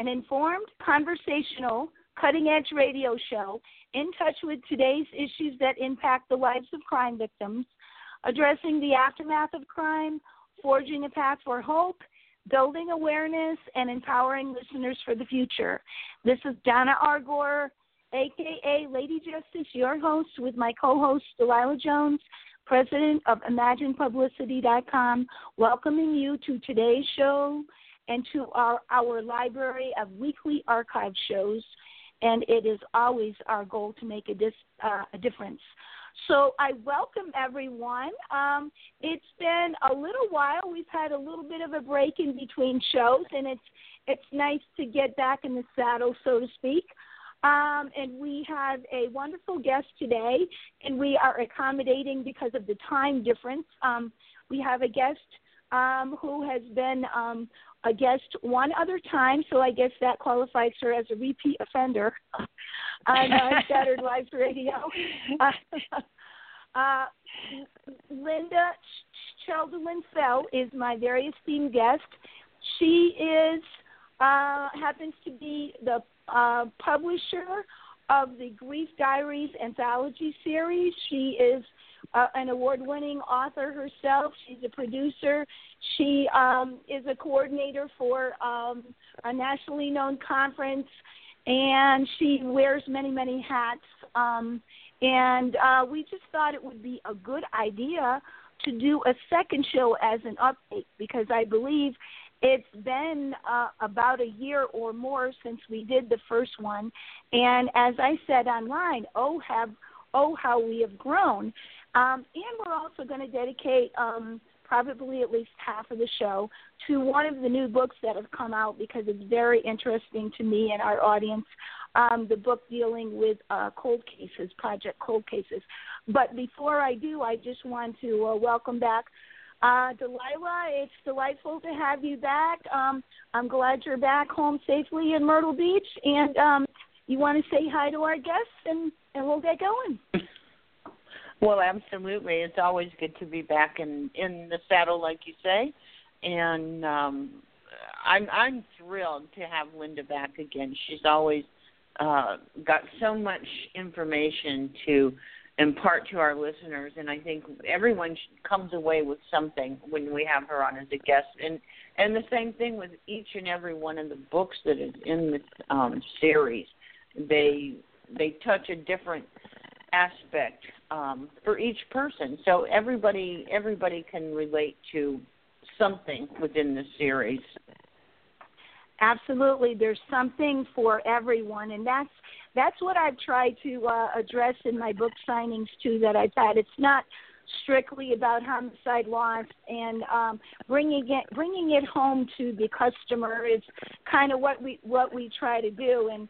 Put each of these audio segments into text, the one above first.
An informed, conversational, cutting edge radio show in touch with today's issues that impact the lives of crime victims, addressing the aftermath of crime, forging a path for hope, building awareness, and empowering listeners for the future. This is Donna R. Gore, aka Lady Justice, your host, with my co host, Delilah Jones president of ImaginePublicity.com, welcoming you to today's show and to our, our library of weekly archive shows. And it is always our goal to make a, dis, uh, a difference. So I welcome everyone. Um, it's been a little while. We've had a little bit of a break in between shows, and it's it's nice to get back in the saddle, so to speak. Um, and we have a wonderful guest today, and we are accommodating because of the time difference. Um, we have a guest um, who has been um, a guest one other time, so I guess that qualifies her as a repeat offender on uh, Shattered Lives Radio. Uh, Lynda Cheldelin Fell is my very esteemed guest. She is uh, happens to be the uh, publisher of the Grief Diaries anthology series. She is uh, an award winning author herself. She's a producer. She um, is a coordinator for um, a nationally known conference, and she wears many, many hats. Um, and uh, we just thought it would be a good idea to do a second show as an update because I believe it's been uh, about a year or more since we did the first one, and as I said online, oh have oh how we have grown, um, and we're also going to dedicate um, probably at least half of the show to one of the new books that have come out because it's very interesting to me and our audience. Um, the book dealing with uh, cold cases, Project Cold Cases. But before I do, I just want to uh, welcome back uh, Delilah, it's delightful to have you back. Um, I'm glad you're back home safely in Myrtle Beach, and um, you want to say hi to our guests, and, and we'll get going. Well, absolutely. It's always good to be back in in the saddle, like you say, and um, I'm I'm thrilled to have Lynda back again. She's always uh, got so much information to impart to our listeners and i think everyone comes away with something when we have her on as a guest and and the same thing with each and every one of the books that is in the um, series they they touch a different aspect um, for each person. So everybody everybody can relate to something within the series. Absolutely. There's something for everyone. And that's that's what I've tried to uh, address in my book signings too that I've had. It's not strictly about homicide loss and um, bringing it bringing it home to the customer is kind of what we what we try to do. And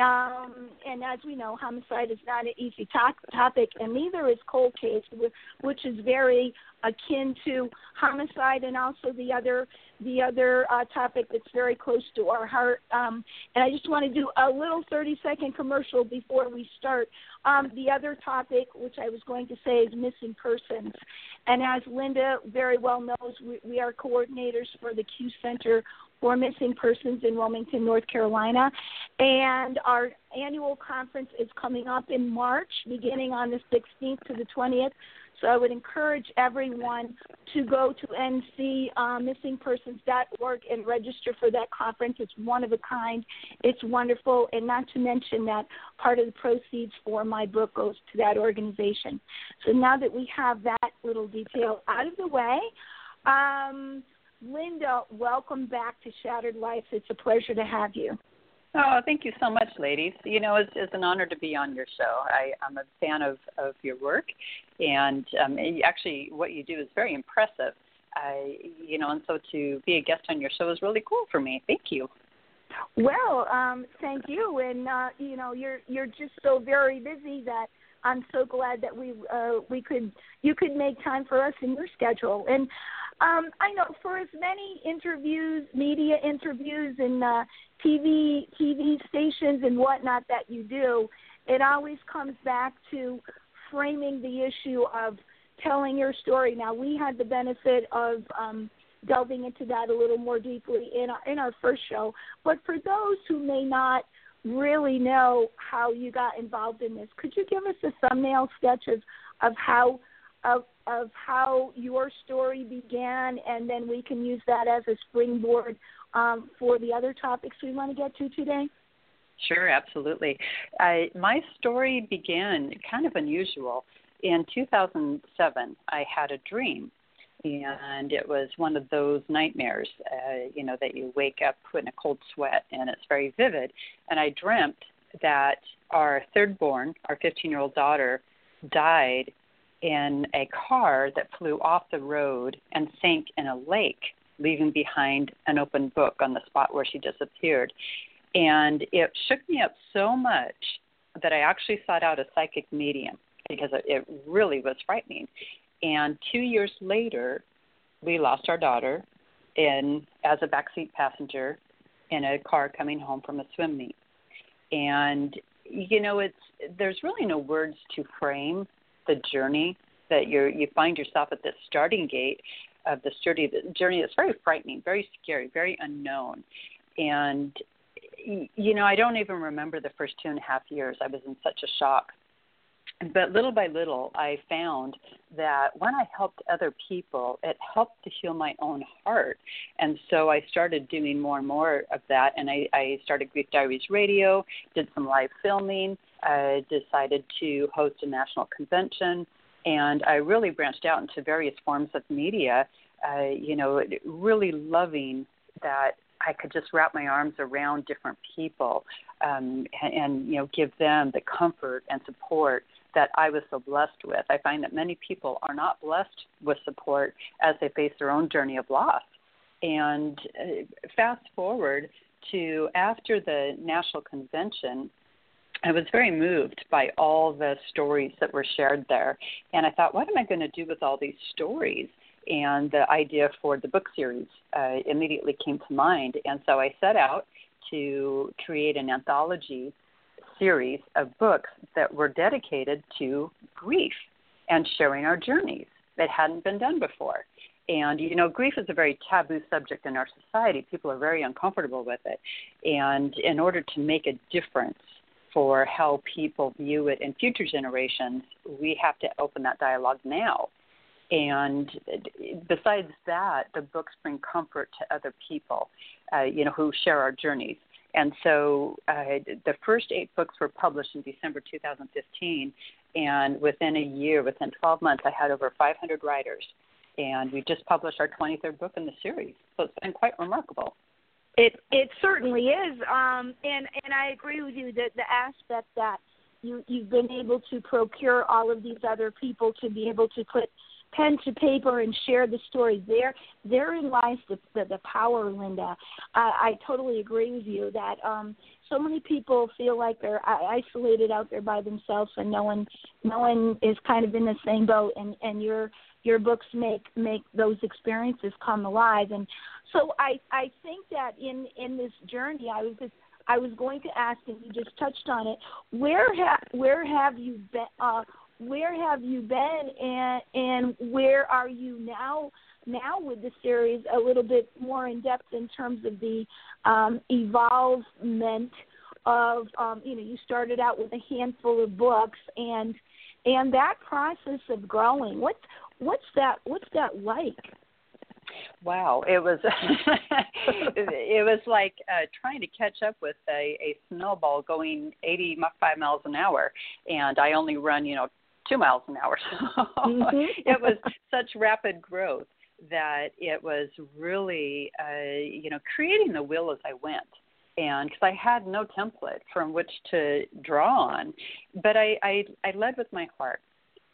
um, and as we know, homicide is not an easy to- topic, and neither is cold case, which is very akin to homicide, and also the other the other uh, topic that's very close to our heart. Um, and I just want to do a little 30 second commercial before we start. Um, the other topic, which I was going to say, is missing persons. And as Lynda very well knows, we, we are coordinators for the CUE Center for Missing Persons in Wilmington, North Carolina. And our annual conference is coming up in March, beginning on the 16th to the 20th. So I would encourage everyone to go to ncmissingpersons.org uh, and register for that conference. It's one of a kind. It's wonderful, and not to mention that part of the proceeds for my book goes to that organization. So now that we have that little detail out of the way, um, Lynda, welcome back to Shattered Life. It's a pleasure to have you. Oh, thank you so much, ladies. You know, it's, it's an honor to be on your show. I, I'm a fan of, of your work, and um, actually, what you do is very impressive. I, you know, and so to be a guest on your show is really cool for me. Thank you. Well, um, thank you, and uh, you know, you're you're just so very busy that I'm so glad that we uh, we could you could make time for us in your schedule. And um, I know for as many interviews, media interviews, and uh, TV TV stations and whatnot that you do, it always comes back to framing the issue of telling your story. Now we had the benefit of um, delving into that a little more deeply in our, in our first show, but for those who may not really know how you got involved in this, could you give us a thumbnail sketch of of how of of how your story began, and then we can use that as a springboard um, for the other topics we want to get to today? Sure, absolutely. I, my story began kind of unusual. In 2007, I had a dream, and it was one of those nightmares, uh, you know, that you wake up in a cold sweat, and it's very vivid. And I dreamt that our third born, our 15 year old daughter, died in a car that flew off the road and sank in a lake, leaving behind an open book on the spot where she disappeared. And it shook me up so much that I actually sought out a psychic medium because it really was frightening. And two years later, we lost our daughter in as a backseat passenger in a car coming home from a swim meet. And you know, it's there's really no words to frame the journey that you you find yourself at this starting gate of this journey the journey that's very frightening, very scary, very unknown. And you know, I don't even remember the first two and a half years. I was in such a shock. But little by little, I found that when I helped other people, it helped to heal my own heart. And so I started doing more and more of that. And I, I started Grief Diaries Radio, did some live filming, I decided to host a national convention, and I really branched out into various forms of media. Uh, you know, really loving that I could just wrap my arms around different people um, and, and you know give them the comfort and support that I was so blessed with. I find that many people are not blessed with support as they face their own journey of loss. And uh, fast forward to after the national convention, I was very moved by all the stories that were shared there. And I thought, what am I going to do with all these stories? And the idea for the book series uh, immediately came to mind. And so I set out to create an anthology series of books that were dedicated to grief and sharing our journeys that hadn't been done before. And you know, grief is a very taboo subject in our society. People are very uncomfortable with it. And in order to make a difference for how people view it in future generations, we have to open that dialogue now. And besides that, the books bring comfort to other people, uh, you know, who share our journeys. And so uh, the first eight books were published in December 2015, and within a year, within 12 months, I had over 500 writers. And we just published our 23rd book in the series. So it's been quite remarkable. It it certainly is, um, and and I agree with you that the aspect that you you've been able to procure all of these other people to be able to put pen to paper and share the story. There, therein lies the the, the power, Lynda. I, I totally agree with you that um, so many people feel like they're isolated out there by themselves, and no one, no one is kind of in the same boat. And and your your books make make those experiences come alive. And so I I think that in in this journey, I was just I was going to ask, and you just touched on it. Where have where have you been? Uh, where have you been, and and where are you now? Now with the series, a little bit more in depth in terms of the um, evolvement of um, you know you started out with a handful of books and and that process of growing. What's what's that? What's that like? Wow, it was it was like uh, trying to catch up with a, a snowball going 85 miles an hour, and I only run you know two miles an hour. So mm-hmm. it was such rapid growth that it was really uh, you know creating the wheel as I went and because I had no template from which to draw on, but I, I I led with my heart,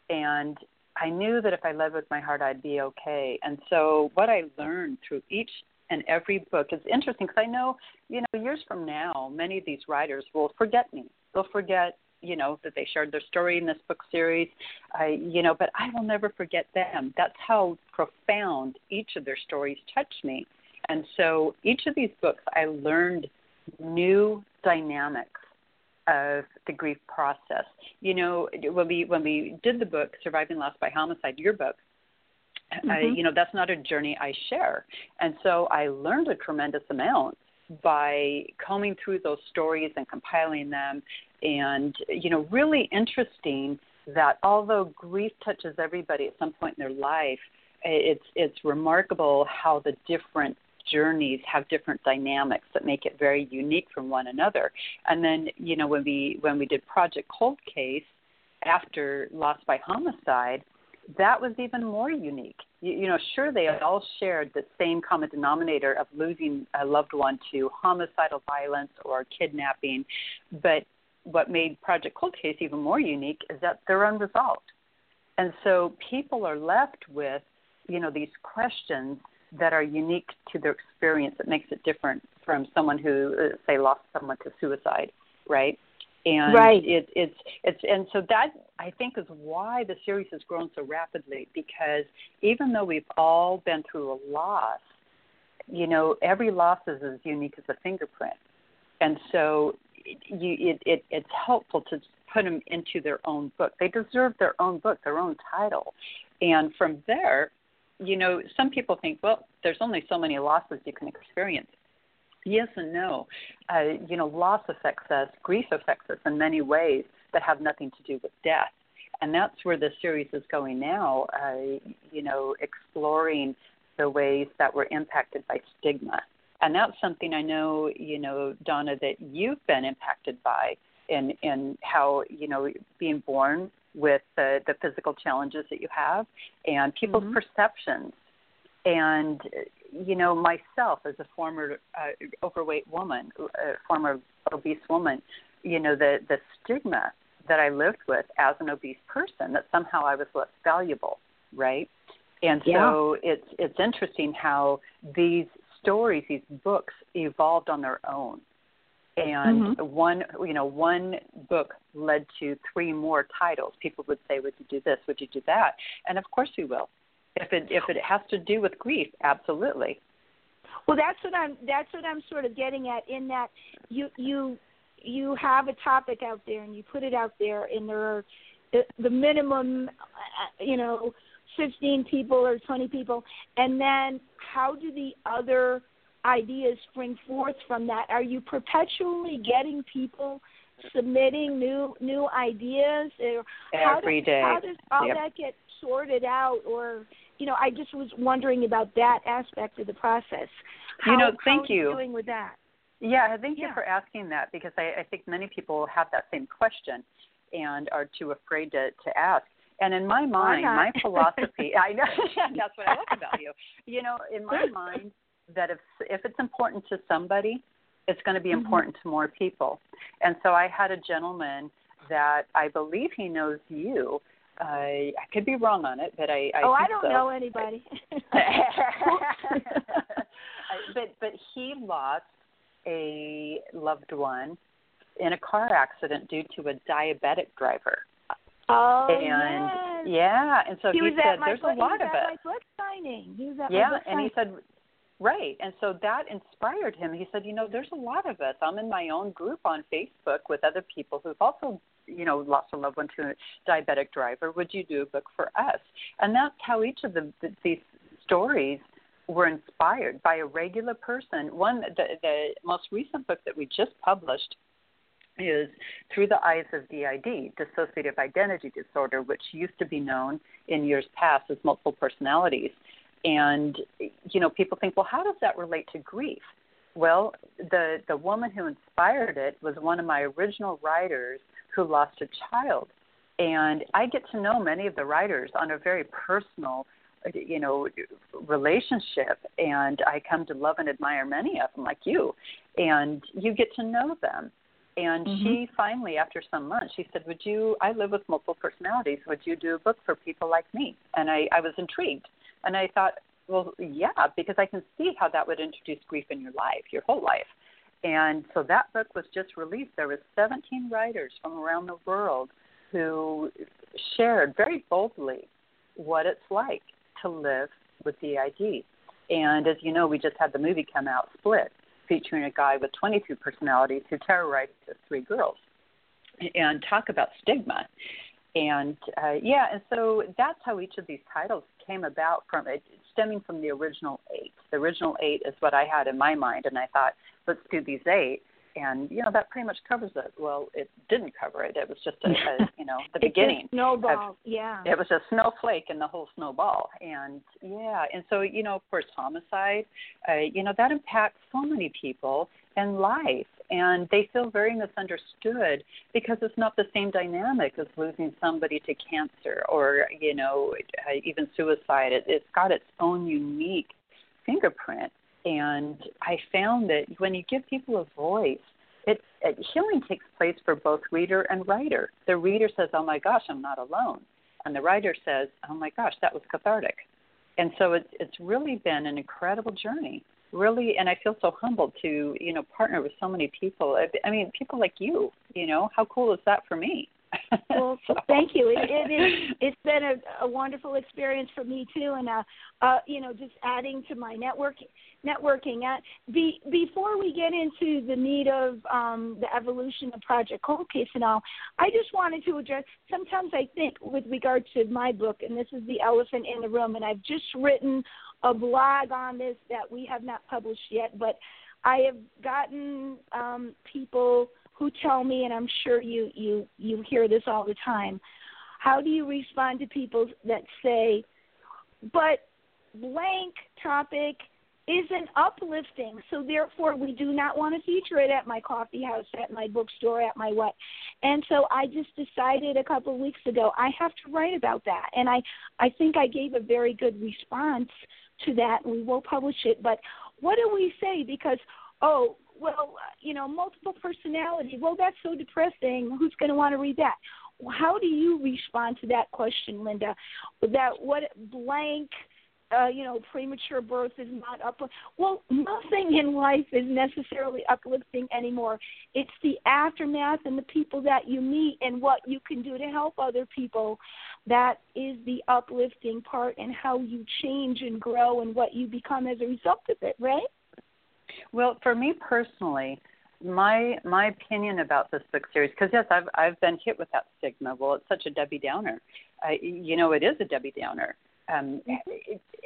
and I knew that if I led with my heart, I'd be okay. And so, what I learned through each and every book is interesting because I know, you know, years from now, many of these writers will forget me. They'll forget, you know, that they shared their story in this book series. I, you know, but I will never forget them. That's how profound each of their stories touched me. And so, each of these books, I learned new dynamics of the grief process. You know, when we when we did the book Surviving Loss by Homicide, your book, mm-hmm. I, you know, that's not a journey I share, and so I learned a tremendous amount by combing through those stories and compiling them, and you know, really interesting that although grief touches everybody at some point in their life, it's it's remarkable how the different journeys have different dynamics that make it very unique from one another. And then, you know, when we when we did Project Cold Case after Loss by Homicide, that was even more unique. You, you know, sure they all shared the same common denominator of losing a loved one to homicidal violence or kidnapping, but what made Project Cold Case even more unique is that they're unresolved. And so people are left with, you know, these questions that are unique to their experience that makes it different from someone who uh, say lost someone to suicide right and right. it, it's it's and so that I think is why the series has grown so rapidly because even though we've all been through a loss, you know every loss is as unique as a fingerprint, and so it, you it, it it's helpful to put them into their own book. They deserve their own book, their own title, and from there you know, some people think, well, there's only so many losses you can experience. Yes and no. Uh, you know, loss affects us, grief affects us in many ways that have nothing to do with death. And that's where the series is going now, uh, you know, exploring the ways that we're impacted by stigma. And that's something I know, you know, Donna, that you've been impacted by in, in how, you know, being born with the, the physical challenges that you have and people's mm-hmm. perceptions. And, you know, myself as a former uh, overweight woman, a former obese woman, you know, the, the stigma that I lived with as an obese person that somehow I was less valuable, right? And so yeah. it's it's interesting how these stories, these books evolved on their own and mm-hmm. one you know one book led to three more titles. People would say would you do this? Would you do that? And of course we will. If it if it has to do with grief absolutely. Well that's what i'm that's what i'm sort of getting at in that you you you have a topic out there and you put it out there and there are the, the minimum uh, you know 15 people or 20 people. And then how do the other ideas spring forth from that? Are you perpetually getting people submitting new new ideas? Or Every how does, day. How does all yep. that get sorted out? Or you know, I just was wondering about that aspect of the process. How, you know, thank how you. you doing with that? Yeah, thank yeah. you for asking that because I, I think many people have that same question and are too afraid to, to ask. And in my mind, my philosophy, I know that's what I love about you. You know, in my mind, that if if it's important to somebody, it's going to be mm-hmm. important to more people. And so I had a gentleman that I believe he knows you. I I could be wrong on it, but I, I oh I don't so. know anybody. but but he lost a loved one in a car accident due to a diabetic driver. Oh, and yes. yeah, and so he, he, said, "There's a lot of it." My book signing. He was at yeah, my book and he said, Right. And so that inspired him. He said, you know, there's a lot of us. I'm in my own group on Facebook with other people who've also, you know, lost a loved one to a diabetic driver. Would you do a book for us? And that's how each of the, the these stories were inspired by a regular person. One, the, the most recent book that we just published is through the eyes of DID, dissociative identity disorder, which used to be known in years past as multiple personalities. And you know, people think, well, how does that relate to grief? Well, the the woman who inspired it was one of my original writers who lost a child, and I get to know many of the writers on a very personal, you know, relationship, and I come to love and admire many of them, like you, and you get to know them. And mm-hmm. she finally, after some months, she said, "Would you? I live with multiple personalities. Would you do a book for people like me?" And I, I was intrigued, and I thought, well, yeah, because I can see how that would introduce grief in your life, your whole life. And so that book was just released. There was 17 writers from around the world who shared very boldly what it's like to live with DID. And as you know, we just had the movie come out, Split, featuring a guy with 22 personalities who terrorized three girls. And talk about stigma. And uh, yeah, and so that's how each of these titles came about from it, stemming from the original eight. The original eight is what I had in my mind, and I thought, let's do these eight and you know that pretty much covers it. Well, it didn't cover it. It was just a, a you know the beginning. snowball, of, yeah. It was a snowflake in the whole snowball, and yeah, and so you know, of course, homicide. Uh, you know that impacts so many people and life, and they feel very misunderstood because it's not the same dynamic as losing somebody to cancer or you know uh, even suicide. It, it's got its own unique fingerprint and I found that when you give people a voice, it, it healing takes place for both reader and writer. The reader says, "Oh my gosh, I'm not alone," and the writer says, "Oh my gosh, that was cathartic." And so it's it's really been an incredible journey, really. And I feel so humbled to you know partner with so many people. I, I mean, people like you. You know, how cool is that for me? well, so. thank you. It, it is. It's been a, a wonderful experience for me too, and uh, uh, you know, just adding to my network networking. Uh, be, before we get into the meat of um, the evolution of Project Cold Case and all, I just wanted to address. Sometimes I think, with regard to my book, and this is the elephant in the room, and I've just written a blog on this that we have not published yet, but I have gotten um, people who tell me, and I'm sure you you you hear this all the time. How do you respond to people that say, "But blank topic isn't uplifting, so therefore we do not want to feature it at my coffee house, at my bookstore, at my what?" And so I just decided a couple of weeks ago I have to write about that, and I I think I gave a very good response to that. We will publish it, but what do we say? Because oh, well, you know, multiple personality. Well, that's so depressing. Who's going to want to read that? How do you respond to that question, Lynda? That what blank, uh, you know, premature birth is not up. Well, nothing in life is necessarily uplifting anymore. It's the aftermath and the people that you meet and what you can do to help other people. That is the uplifting part and how you change and grow and what you become as a result of it, right? Well, for me personally, my my opinion about this book series, because yes, I've I've been hit with that stigma. Well, it's such a Debbie Downer. I, you know, it is a Debbie Downer, um,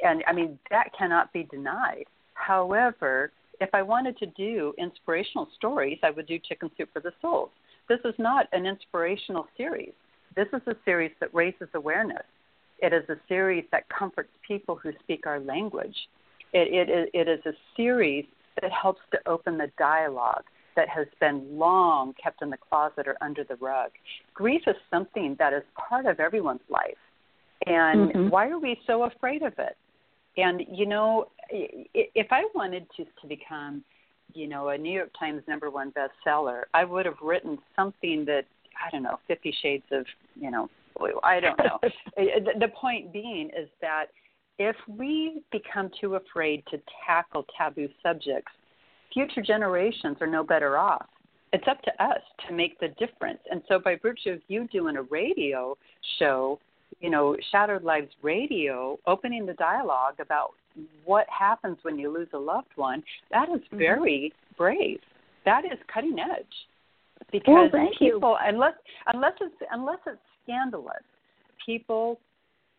and I mean that cannot be denied. However, if I wanted to do inspirational stories, I would do Chicken Soup for the Soul. This is not an inspirational series. This is a series that raises awareness. It is a series that comforts people who speak our language. It, it, it is a series that helps to open the dialogue that has been long kept in the closet or under the rug. Grief is something that is part of everyone's life. And mm-hmm. why are we so afraid of it? And, you know, if I wanted to, to become, you know, a New York Times number one bestseller, I would have written something that, I don't know, Fifty Shades of, you know, blue. I don't know. the point being is that if we become too afraid to tackle taboo subjects, future generations are no better off. It's up to us to make the difference. And so, by virtue of you doing a radio show, you know, Shattered Lives Radio, opening the dialogue about what happens when you lose a loved one, that is mm-hmm. very mm-hmm. brave. That is cutting edge. Because well, people, you. unless unless it's unless it's scandalous, people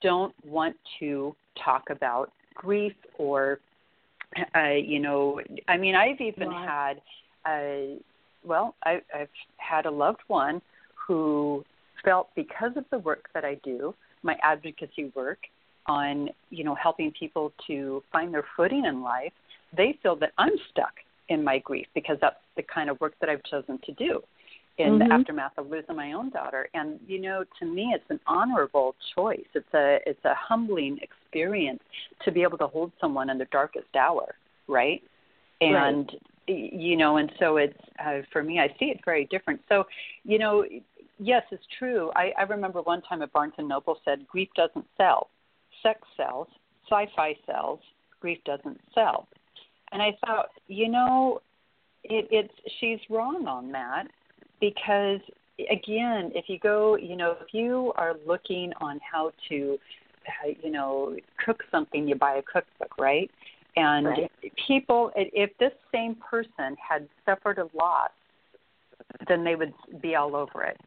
don't want to talk about grief or uh, you know i mean i've even had uh well I, i've had a loved one who felt because of the work that I do, my advocacy work on, you know, helping people to find their footing in life, they feel that I'm stuck in my grief because that's the kind of work that I've chosen to do in mm-hmm. the aftermath of losing my own daughter. And you know, to me, it's an honorable choice. It's a it's a humbling experience to be able to hold someone in their darkest hour, right? And right. you know, and so it's uh, for me, I see it very different. So, you know, yes, it's true. I, I remember one time at Barnes and Noble said grief doesn't sell, sex sells, sci-fi sells, grief doesn't sell. And I thought, you know, it, it's she's wrong on that because again, if you go, you know, if you are looking on how to, uh, you know, cook something, you buy a cookbook, right? And right. people, if this same person had suffered a loss, then they would be all over it,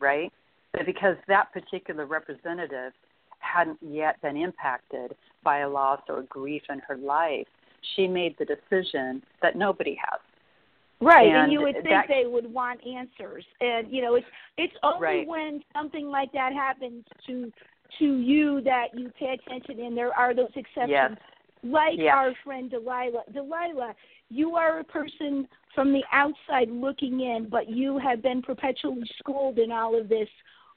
right? But because that particular representative hadn't yet been impacted by a loss or grief in her life, she made the decision that nobody has. Right, and, and you would think that, they would want answers, and you know it's it's only right. when something like that happens to to you that you pay attention, and there are those exceptions, yes. like yes. our friend Delilah. Delilah, you are a person from the outside looking in, but you have been perpetually schooled in all of this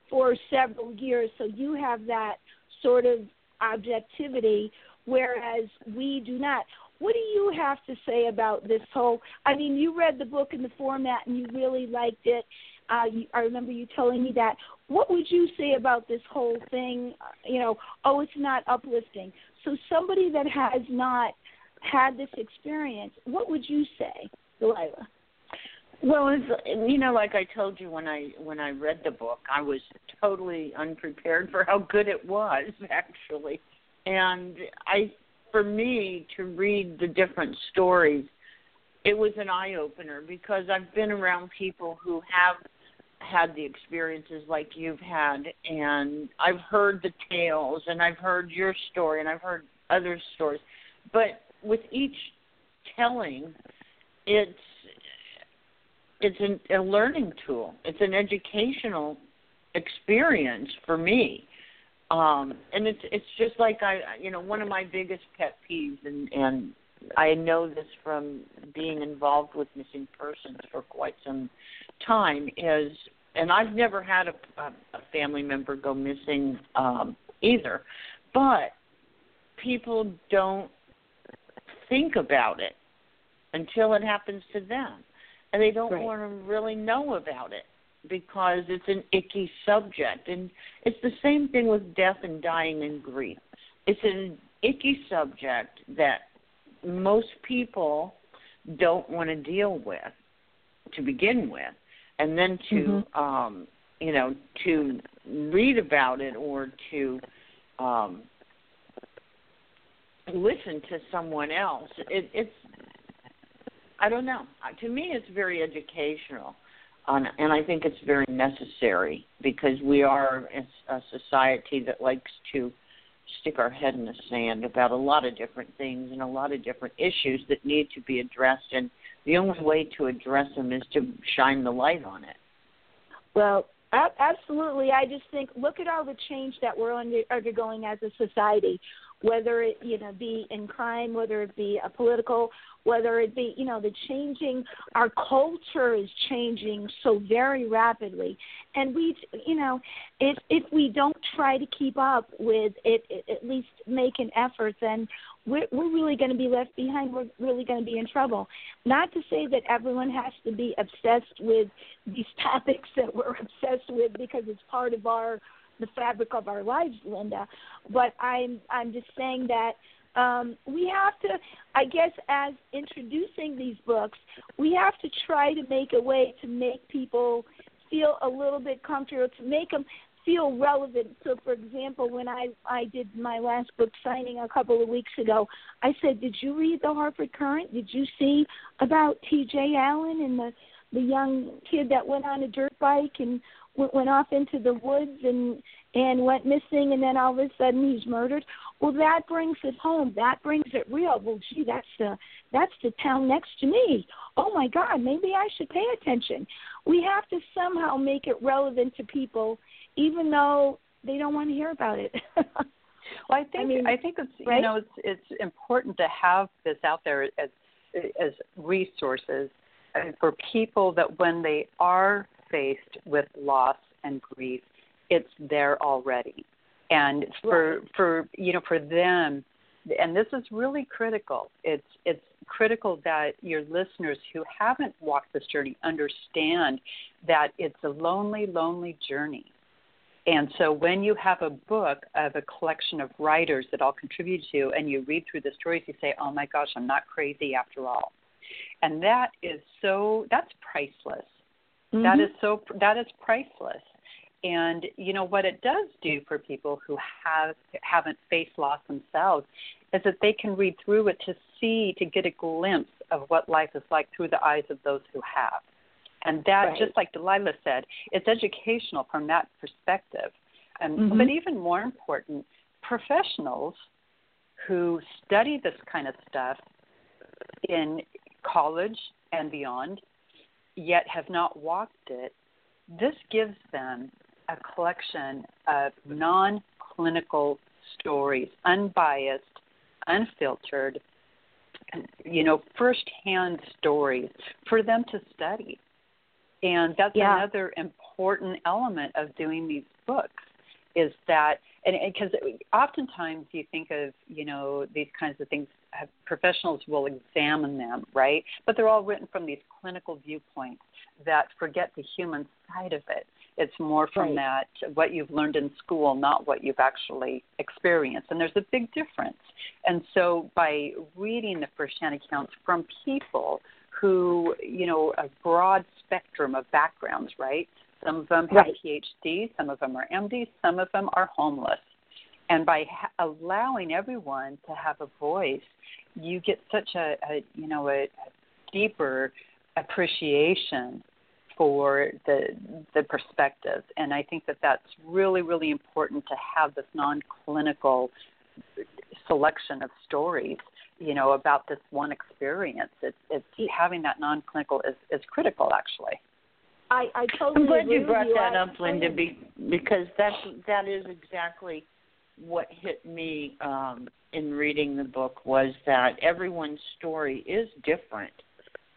for several years, so you have that sort of objectivity, whereas we do not. What do you have to say about this whole? I mean, you read the book in the format and you really liked it. Uh, I remember you telling me that. What would you say about this whole thing? You know, oh, it's not uplifting. So somebody that has not had this experience, what would you say, Delilah? Well, it's, you know, like I told you when I when I read the book, I was totally unprepared for how good it was, actually, and I for me to read the different stories, it was an eye opener because I've been around people who have had the experiences like you've had and I've heard the tales and I've heard your story and I've heard other stories. But with each telling, it's it's an, a learning tool. It's an educational experience for me. Um and it's it's just like i you know one of my biggest pet peeves and and i know this from being involved with missing persons for quite some time is and i've never had a a family member go missing um either. But people don't think about it until it happens to them and they don't right. want to really know about it because it's an icky subject. And it's the same thing with death and dying and grief. It's an icky subject that most people don't want to deal with to begin with. And then to mm-hmm. um you know, to read about it or to um listen to someone else. It it's I don't know. To me it's very educational on, and I think it's very necessary because we are a society that likes to stick our head in the sand about a lot of different things and a lot of different issues that need to be addressed, and the only way to address them is to shine the light on it. Well, absolutely. I just think look at all the change that we're undergoing as a society whether it you know be in crime, whether it be a political, whether it be you know the changing. Our culture is changing so very rapidly, and we you know if if we don't try to keep up with it, it at least make an effort, then we're, we're really going to be left behind. We're really going to be in trouble. Not to say that everyone has to be obsessed with these topics that we're obsessed with because it's part of our the fabric of our lives, Lynda. But I'm I'm just saying that um, we have to, I guess, as introducing these books, we have to try to make a way to make people feel a little bit comfortable, to make them feel relevant. So, for example, when I I did my last book signing a couple of weeks ago, I said, "Did you read the Hartford Courant? Did you see about T.J. Allen and the the young kid that went on a dirt bike and went off into the woods and and went missing and then all of a sudden he's murdered well that brings it home that brings it real well gee that's the that's the town next to me. Oh my God, maybe I should pay attention. We have to somehow make it relevant to people, even though they don't want to hear about it. well, I think I, mean, I think it's right? you know it's it's important to have this out there as as resources for people that when they are faced with loss and grief, it's there already. And for right. for you know for them, and this is really critical. It's it's critical that your listeners who haven't walked this journey understand that it's a lonely, lonely journey. And so when you have a book of a collection of writers that all contribute to, and you read through the stories, you say, "Oh my gosh, I'm not crazy after all." And that is so that's priceless. Mm-hmm. That is so that is priceless. And you know what it does do for people who have haven't faced loss themselves is that they can read through it to see to get a glimpse of what life is like through the eyes of those who have. And that, right. just like Delilah said, it's educational from that perspective. And, mm-hmm. But even more important, professionals who study this kind of stuff in college and beyond, yet have not walked it, this gives them a collection of non clinical stories, unbiased, unfiltered, you know, firsthand stories for them to study. And that's yeah. another important element of doing these books is that and because oftentimes you think of you know these kinds of things professionals will examine them right? But they're all written from these clinical viewpoints that forget the human side of it. It's more from right. that what you've learned in school not what you've actually experienced. And there's a big difference. And so by reading the firsthand accounts from people who you know a broad spectrum of backgrounds right some of them have right. PhDs, some of them are MDs, some of them are homeless. And by ha- allowing everyone to have a voice, you get such a, a you know a, a deeper appreciation for the the perspectives. And I think that that's really really important to have this non-clinical selection of stories you know about this one experience it's it's having that non-clinical is is critical actually I, I totally I'm glad you brought you. that up, Lynda, be, because that's that is exactly what hit me um, in reading the book was that everyone's story is different,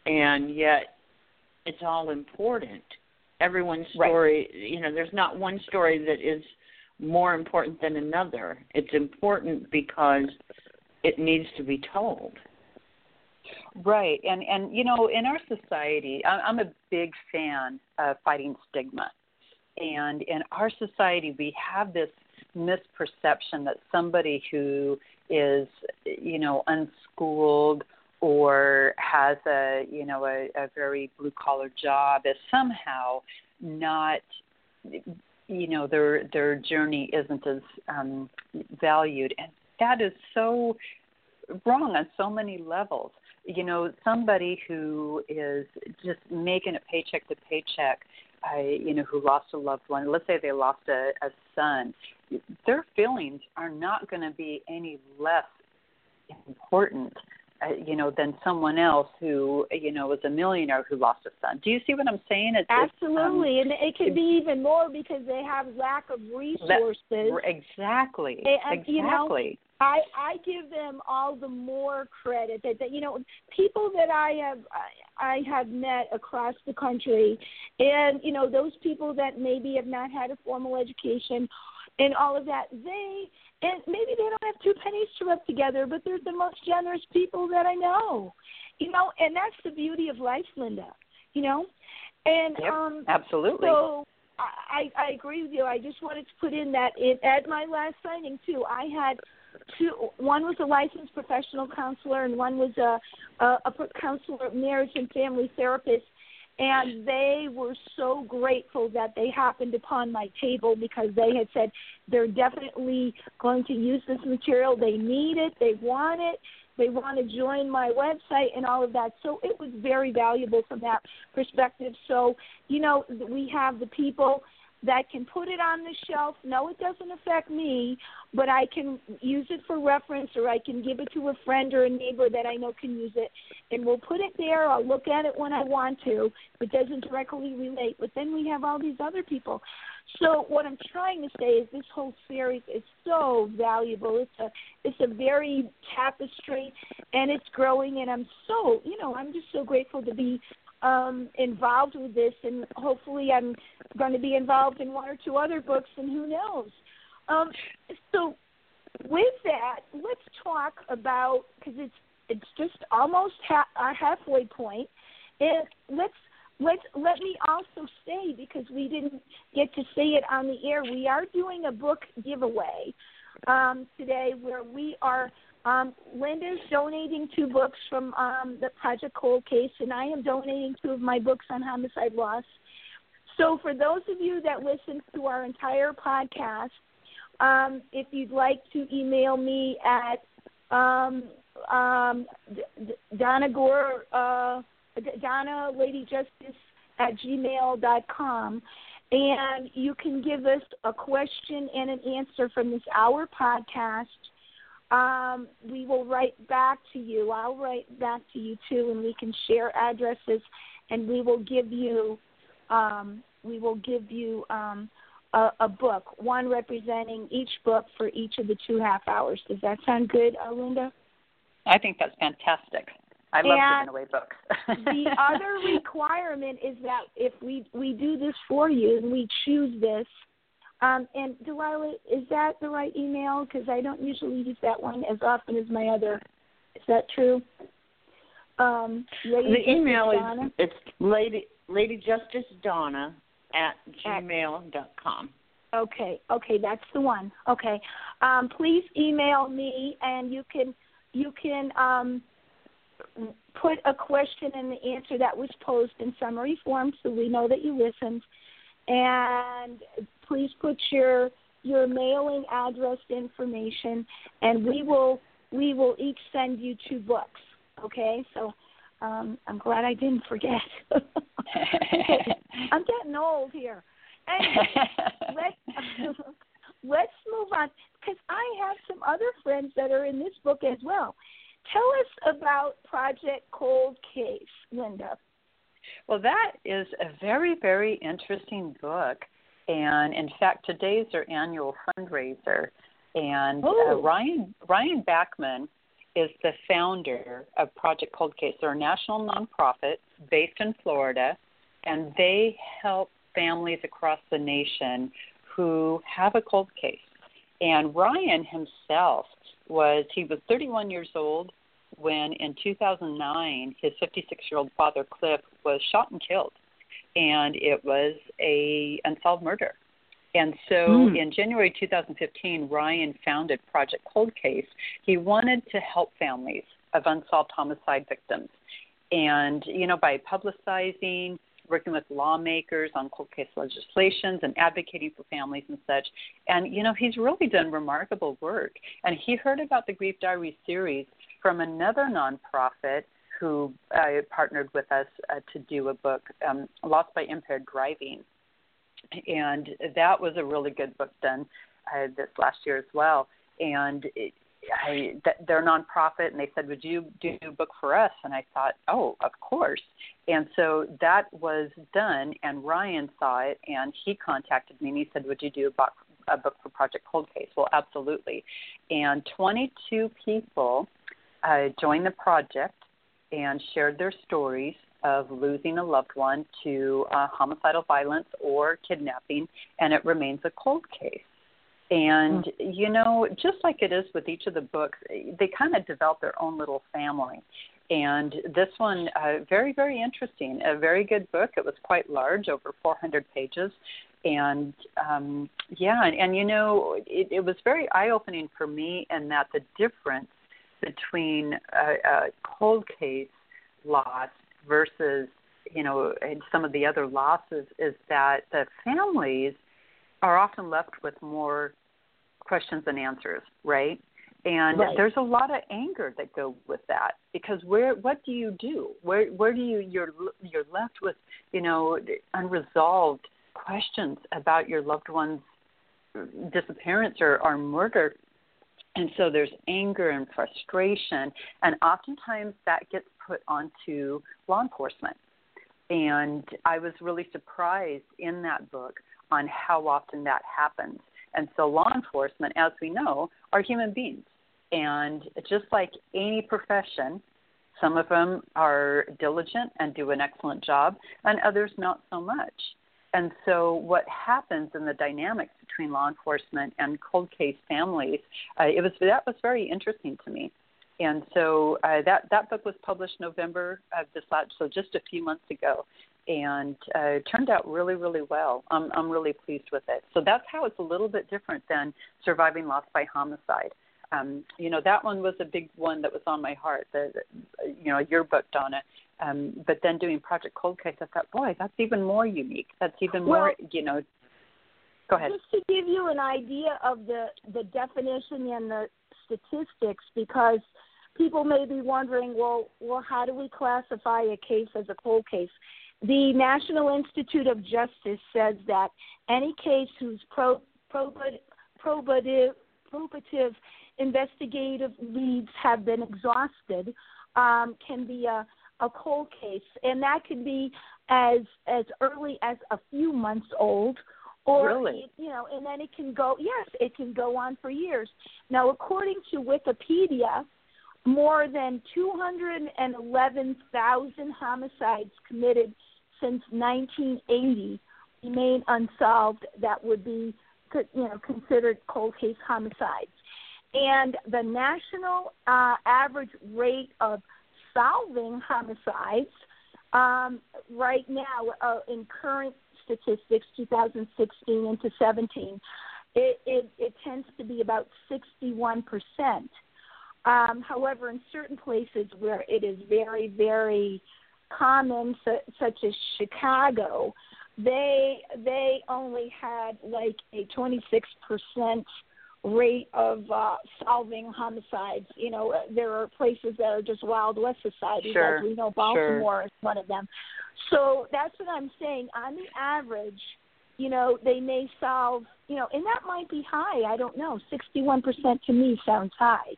and yet it's all important. Everyone's story, right. you know, there's not one story that is more important than another. It's important because it needs to be told. Right, and and you know, in our society, I'm a big fan of fighting stigma, and in our society, we have this misperception that somebody who is, you know, unschooled or has a you know a, a very blue collar job is somehow not you know their their journey isn't as um valued. And that is so wrong on so many levels you know, somebody who is just making a paycheck to paycheck, uh, you know, who lost a loved one, let's say they lost a, a son, their feelings are not going to be any less important uh, you know, than someone else who, you know, was a millionaire who lost a son. Do you see what I'm saying? It's, Absolutely, it's, um, and it could be even more because they have lack of resources. That, exactly. And, exactly. You know, I I give them all the more credit that, that you know people that I have I, I have met across the country, and you know those people that maybe have not had a formal education, and all of that they and maybe they don't have two pennies to rub together, but they're the most generous people that I know, you know, and that's the beauty of life, Lynda, you know, and yep, um absolutely. So I I agree with you. I just wanted to put in that in at my last signing too. I had two one was a licensed professional counselor and one was a a, a counselor marriage and family therapist. And they were so grateful that they happened upon my table because they had said they're definitely going to use this material. They need it. They want it. They want to join my website and all of that. So it was very valuable from that perspective. So you know we have the people that can put it on the shelf. No, it doesn't affect me, but I can use it for reference or I can give it to a friend or a neighbor that I know can use it. And we'll put it there. I'll look at it when I want to. It doesn't directly relate. But then we have all these other people. So what I'm trying to say is this whole series is so valuable. It's a it's a very tapestry and it's growing and I'm so you know, I'm just so grateful to be um, involved with this, and hopefully I'm going to be involved in one or two other books, and who knows. Um, so, with that, let's talk about because it's it's just almost ha- our halfway point, and let's let's let me also say because we didn't get to say it on the air, we are doing a book giveaway um, today where we are um, Lynda's donating two books from um, the Project Cold Case, and I am donating two of my books on homicide loss. So, for those of you that listen to our entire podcast, um, if you'd like to email me at um, um, Donna Gore, uh, Donna Lady Justice at gmail dot com, and you can give us a question and an answer from this hour podcast um, we will write back to you. I'll write back to you too, and we can share addresses, and we will give you, um, we will give you um, a, a book, one representing each book for each of the two half hours. Does that sound good, uh, Lynda? I think that's fantastic. I love and giving away books. the other requirement is that if we we do this for you and we choose this, um, and Delilah, is that the right email? Because I don't usually use that one as often as my other. Is that true? Um, Lady the email Donna? is it's Lady Lady Justice Donna at gmail dot com. Okay, okay, that's the one. Okay, um, please email me, and you can you can um, put a question and the answer that was posed in summary form, so we know that you listened. And please put your your mailing address information, and we will we will each send you two books. Okay, so um, I'm glad I didn't forget. I'm getting old here. Anyway, let's let's move on because I have some other friends that are in this book as well. Tell us about Project Cold Case, Lynda. Well, that is a very, very interesting book. And in fact, today's their annual fundraiser. And uh, Ryan Ryan Backmann is the founder of Project Cold Case. They're a national nonprofit based in Florida, and they help families across the nation who have a cold case. And Ryan himself was he was 31 years old when in 2009 his 56 year old father Cliff was shot and killed and it was a unsolved murder. And so mm. in January 2015, Ryan founded Project Cold Case. He wanted to help families of unsolved homicide victims. And, you know, by publicizing, working with lawmakers on cold case legislations and advocating for families and such. And, you know, he's really done remarkable work. And he heard about the Grief Diary series from another nonprofit who uh, partnered with us uh, to do a book, um, Lost by Impaired Driving. And that was a really good book done uh, this last year as well. And it, I, they're a nonprofit, and they said, "Would you do a book for us?" And I thought, "Oh, of course." And so that was done, and Ryan saw it, and he contacted me, and he said, "Would you do a book, a book for Project Cold Case?" Well, absolutely. And 22 people uh, joined the project, and shared their stories of losing a loved one to uh, homicidal violence or kidnapping, and it remains a cold case. And, mm. you know, just like it is with each of the books, they kind of develop their own little family. And this one, uh, very, very interesting. A very good book. It was quite large, over 400 pages. And um, yeah, and, and you know, it, it was very eye opening for me in that the difference between a, a cold case loss versus you know and some of the other losses is that the families are often left with more questions than answers, right? And right. there's a lot of anger that go with that because where what do you do? Where where do you you're you're left with you know unresolved questions about your loved one's disappearance or, or murder. And so there's anger and frustration, and oftentimes that gets put onto law enforcement. And I was really surprised in that book on how often that happens. And so, law enforcement, as we know, are human beings. And just like any profession, some of them are diligent and do an excellent job, and others not so much. And so, what happens in the dynamics between law enforcement and cold case families, uh, it was that was very interesting to me. And so uh, that that book was published November of this last, so just a few months ago, and uh, turned out really, really well. I'm I'm really pleased with it. So that's how it's a little bit different than surviving loss by homicide. Um, you know that one was a big one that was on my heart. The, the you know your book, Donna. Um, but then doing Project Cold Case, I thought, boy, that's even more unique. That's even well, more, you know. Go ahead. Just to give you an idea of the the definition and the statistics, because people may be wondering, well, well, how do we classify a case as a cold case? The National Institute of Justice says that any case whose pro, probative, probative, probative investigative leads have been exhausted um, can be a, a cold case, and that could be as as early as a few months old, or really? you know, and then it can go. Yes, it can go on for years. Now, according to Wikipedia, more than 211,000 homicides committed since 1980 remain unsolved that would be you know considered cold case homicides and the national uh, average rate of solving homicides um, right now uh, in current statistics 2016 into 17 it, it, it tends to be about 61 percent. Um, however, in certain places where it is very, very common, su- such as Chicago, they they only had like a 26 percent rate of uh, solving homicides. You know, there are places that are just Wild West societies, sure. as we know Baltimore sure. is one of them. So that's what I'm saying. On the average, you know, they may solve, you know, and that might be high. I don't know. 61% to me sounds high.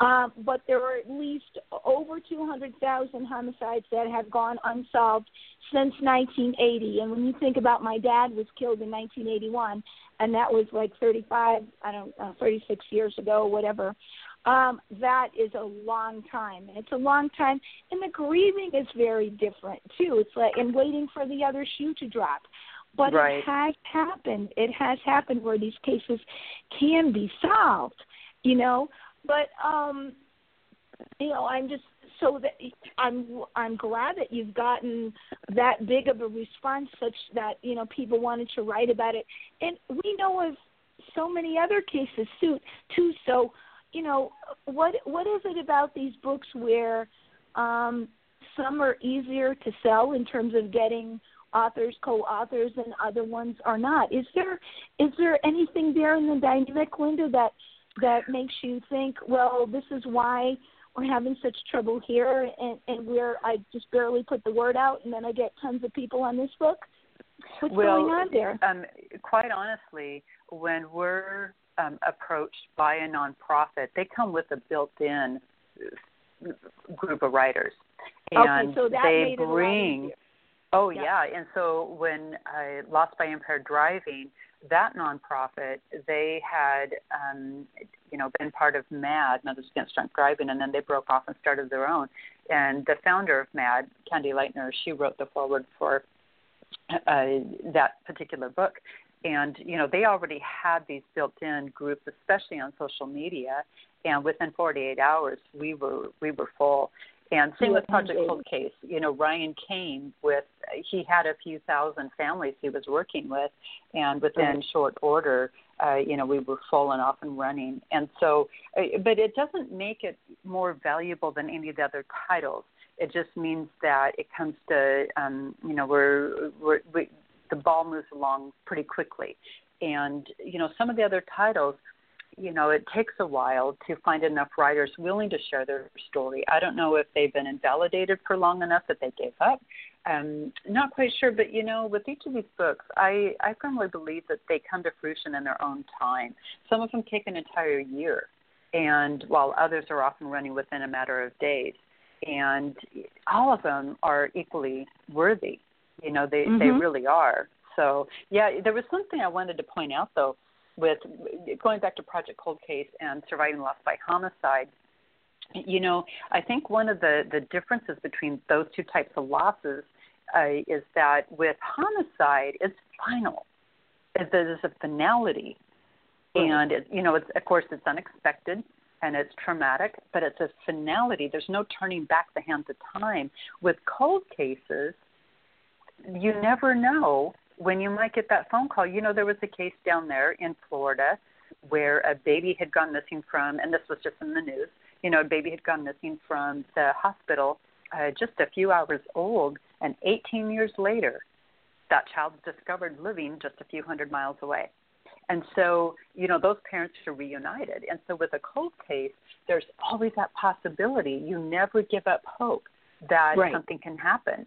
Um, but there are at least over 200,000 homicides that have gone unsolved since 1980. And when you think about my dad was killed in 1981, and that was like 35, I don't know, 36 years ago, whatever. Um, that is a long time. And it's a long time. And the grieving is very different, too. It's like, and waiting for the other shoe to drop. But right. it has happened. It has happened where these cases can be solved, you know. But um, you know, I'm just so that I'm I'm glad that you've gotten that big of a response, such that you know people wanted to write about it, and we know of so many other cases too. Too so, you know, what what is it about these books where um, some are easier to sell in terms of getting authors, co-authors, and other ones are not? Is there is there anything there in the dynamic, Lynda, that that makes you think, well, this is why we're having such trouble here, and and where I just barely put the word out, and then I get tons of people on this book. What's well, going on there? Um, quite honestly, when we're um, approached by a nonprofit, they come with a built-in group of writers, and okay, so that they bring. Oh yeah. yeah, and so when I Lost by Impaired Driving, that nonprofit, they had, um, you know, been part of MADD, Mothers Against Drunk Driving, and then they broke off and started their own. And the founder of MADD, Candy Lightner, she wrote the foreword for uh, that particular book. And you know, they already had these built-in groups, especially on social media. And within 48 hours, we were we were full. And same with Project Cold Case. You know, Ryan came with he had a few thousand families he was working with, and within right. short order, uh, you know, we were full and off and running. And so, uh, but it doesn't make it more valuable than any of the other titles. It just means that it comes to, um, you know, we're, we're we, the ball moves along pretty quickly. And you know, some of the other titles you know, it takes a while to find enough writers willing to share their story. I don't know if they've been invalidated for long enough that they gave up. Um, not quite sure, but you know, with each of these books, I, I firmly believe that they come to fruition in their own time. Some of them take an entire year, and while others are often running within a matter of days. And all of them are equally worthy. You know, they, mm-hmm. they really are. So, yeah, there was something I wanted to point out, though with going back to Project Cold Case and surviving loss by homicide, you know, I think one of the, the differences between those two types of losses uh, is that with homicide, it's final. There's a finality, and it, you know, it's of course it's unexpected and it's traumatic, but it's a finality. There's no turning back the hands of time. With cold cases, you never know when you might get that phone call, you know, there was a case down there in Florida where a baby had gone missing from, and this was just in the news, you know, a baby had gone missing from the hospital uh, just a few hours old, and 18 years later, that child was discovered living just a few hundred miles away. And so, you know, those parents are reunited. And so with a cold case, there's always that possibility. You never give up hope that right. something can happen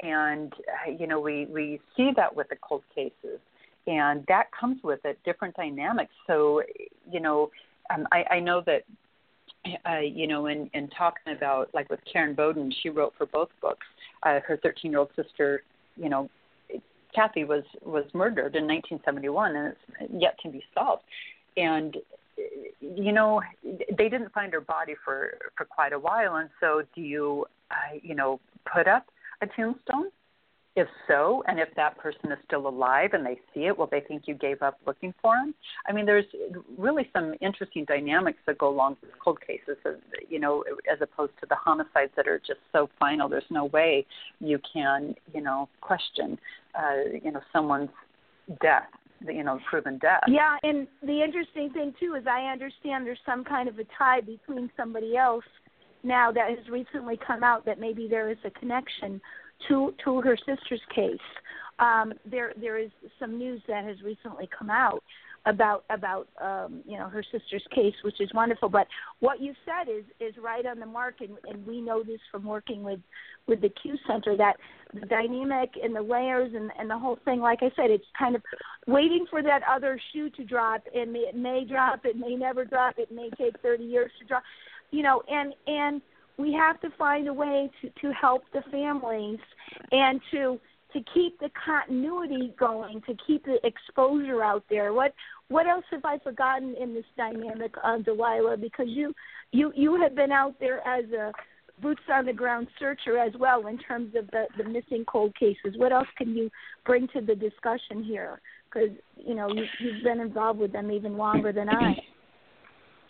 and you know we we see that with the cold cases. And that comes with it different dynamics so you know um, I, I know that uh, you know in in talking about like with Karen Bowden she wrote for both books. Uh, her 13 year old sister you know Kathy was was murdered in 1971 and it's yet to be solved. And you know they didn't find her body for for quite a while. And so do you uh, you know put up a tombstone? If so, and if that person is still alive and they see it, will they think you gave up looking for him? I mean, there's really some interesting dynamics that go along with cold cases, you know, as opposed to the homicides that are just so final. There's no way you can, you know, question, uh, you know, someone's death you know proven death. Yeah, and the interesting thing too is I understand there's some kind of a tie between somebody else now that has recently come out that maybe there is a connection to to her sister's case. Um, there there is some news that has recently come out about about um, you know her sister's case, which is wonderful. But what you said is is right on the mark, and, and we know this from working with with the CUE Center that the dynamic and the layers and and the whole thing. Like I said, it's kind of waiting for that other shoe to drop, and it may drop, it may never drop, it may take 30 years to drop you know, and and we have to find a way to to help the families and to to keep the continuity going, to keep the exposure out there. What what else have I forgotten in this dynamic, uh, Delilah? Because you you you have been out there as a boots on the ground searcher as well in terms of the the missing cold cases. What else can you bring to the discussion here? Because you know you, you've been involved with them even longer than I.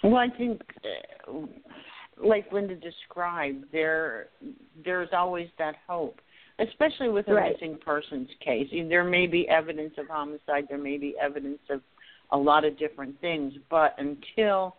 Well, I think, uh, like Lynda described, there there's always that hope, especially with a right. missing persons case. There may be evidence of homicide, there may be evidence of a lot of different things, but until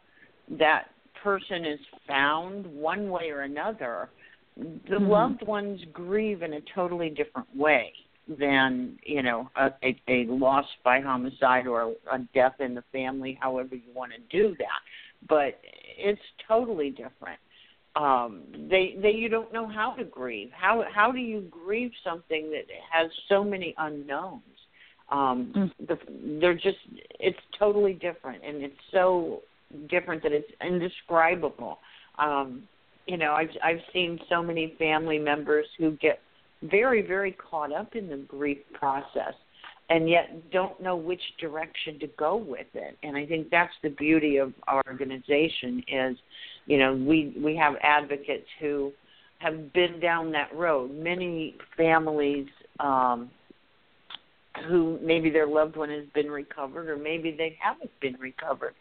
that person is found, one way or another, the mm-hmm. loved ones grieve in a totally different way than you know a, a, a loss by homicide or a death in the family however you want to do that but it's totally different. Um, they they you don't know how to grieve. How how do you grieve something that has so many unknowns? Um, mm. the, they're just it's totally different, and it's so different that it's indescribable. Um, you know, I've I've seen so many family members who get very very caught up in the grief process and yet don't know which direction to go with it. And I think that's the beauty of our organization is, you know, we we have advocates who have been down that road. Many families um, who maybe their loved one has been recovered or maybe they haven't been recovered,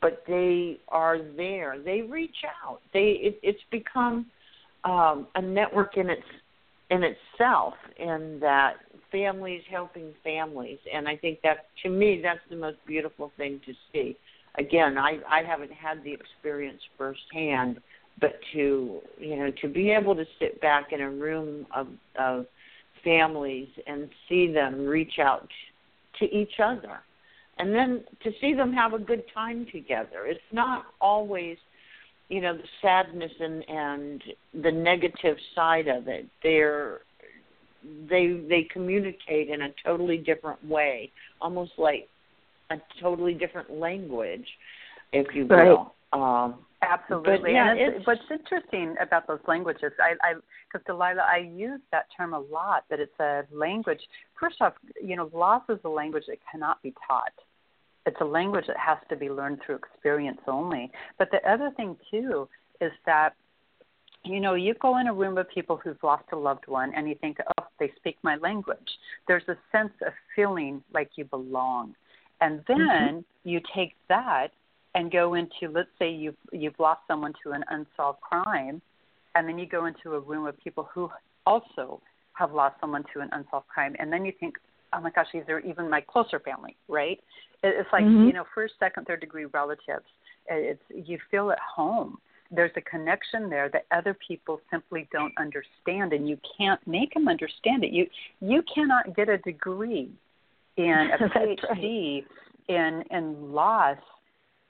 but they are there. They reach out. They it, it's become um, a network in its in itself in that families helping families and i think that to me that's the most beautiful thing to see again i i haven't had the experience firsthand but to you know to be able to sit back in a room of of families and see them reach out to each other and then to see them have a good time together. It's not always, you know, the sadness and and the negative side of it. They're they they communicate in a totally different way, almost like a totally different language, if you will. Right. Um, Absolutely. yeah, and it's, it's, what's interesting about those languages, I, I, because Delilah, I use that term a lot. That it's a language. First off, you know, loss is a language that cannot be taught. It's a language that has to be learned through experience only. But the other thing too is that you know, you go in a room of people who've lost a loved one and you think, oh, they speak my language. There's a sense of feeling like you belong. And then mm-hmm. you take that and go into, let's say you've, you've lost someone to an unsolved crime, and then you go into a room of people who also have lost someone to an unsolved crime, and then you think, oh my gosh, these are even my closer family, right? It's like, mm-hmm. you know, first, second, third degree relatives. It's, you feel at home there's a connection there that other people simply don't understand and you can't make them understand it. You you cannot get a degree in a phd right. in in loss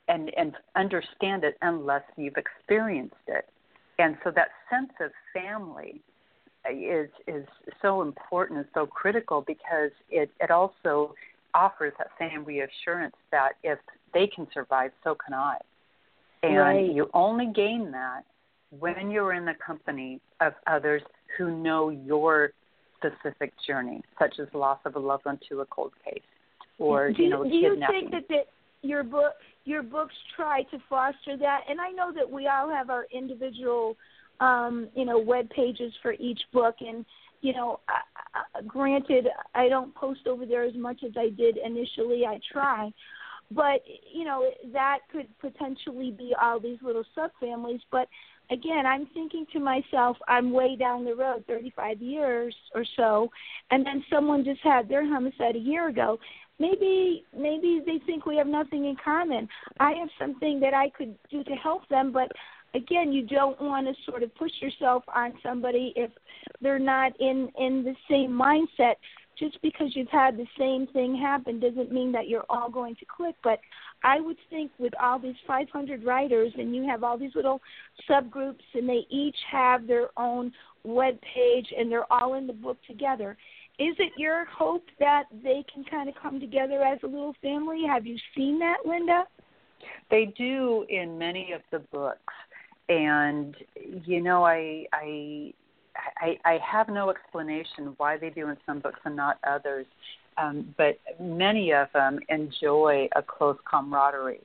and and understand it unless you've experienced it. And so that sense of family is is so important and so critical because it it also offers that same reassurance that if they can survive so can i and right. you only gain that when you're in the company of others who know your specific journey, such as loss of a loved one to a cold case, or do, you know, do kidnapping. you think that, that your book, your books try to foster that? And I know that we all have our individual, um, you know, web pages for each book, and you know, uh, granted, I don't post over there as much as I did initially. I try, but you know that could potentially be all these little subfamilies. But again i'm thinking to myself i'm way down the road 35 years or so and then someone just had their homicide a year ago. Maybe maybe they think we have nothing in common. I have something that i could do to help them but again you don't want to sort of push yourself on somebody if they're not in in the same mindset just because you've had the same thing happen doesn't mean that you're all going to click. But I would think with all these 500 writers and you have all these little subgroups and they each have their own web page and they're all in the book together. Is it your hope that they can kind of come together as a little family? Have you seen that, Lynda? They do in many of the books. And you know, I I I, I have no explanation why they do in some books and not others, um, but many of them enjoy a close camaraderie,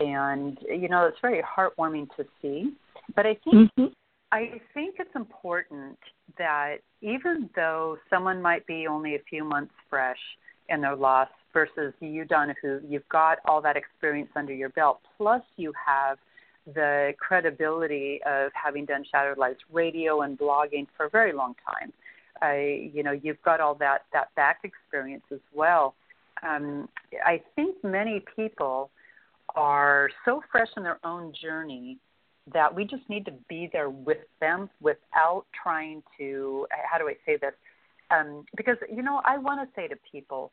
and you know it's very heartwarming to see. But I think mm-hmm. I think it's important that even though someone might be only a few months fresh in their loss versus you, Donna, who you've got all that experience under your belt, plus you have the credibility of having done Shattered Lives radio and blogging for a very long time. I, you know, you've got all that that back experience as well. Um, I think many people are so fresh in their own journey that we just need to be there with them without trying to. How do I say this? Um, because you know, I want to say to people,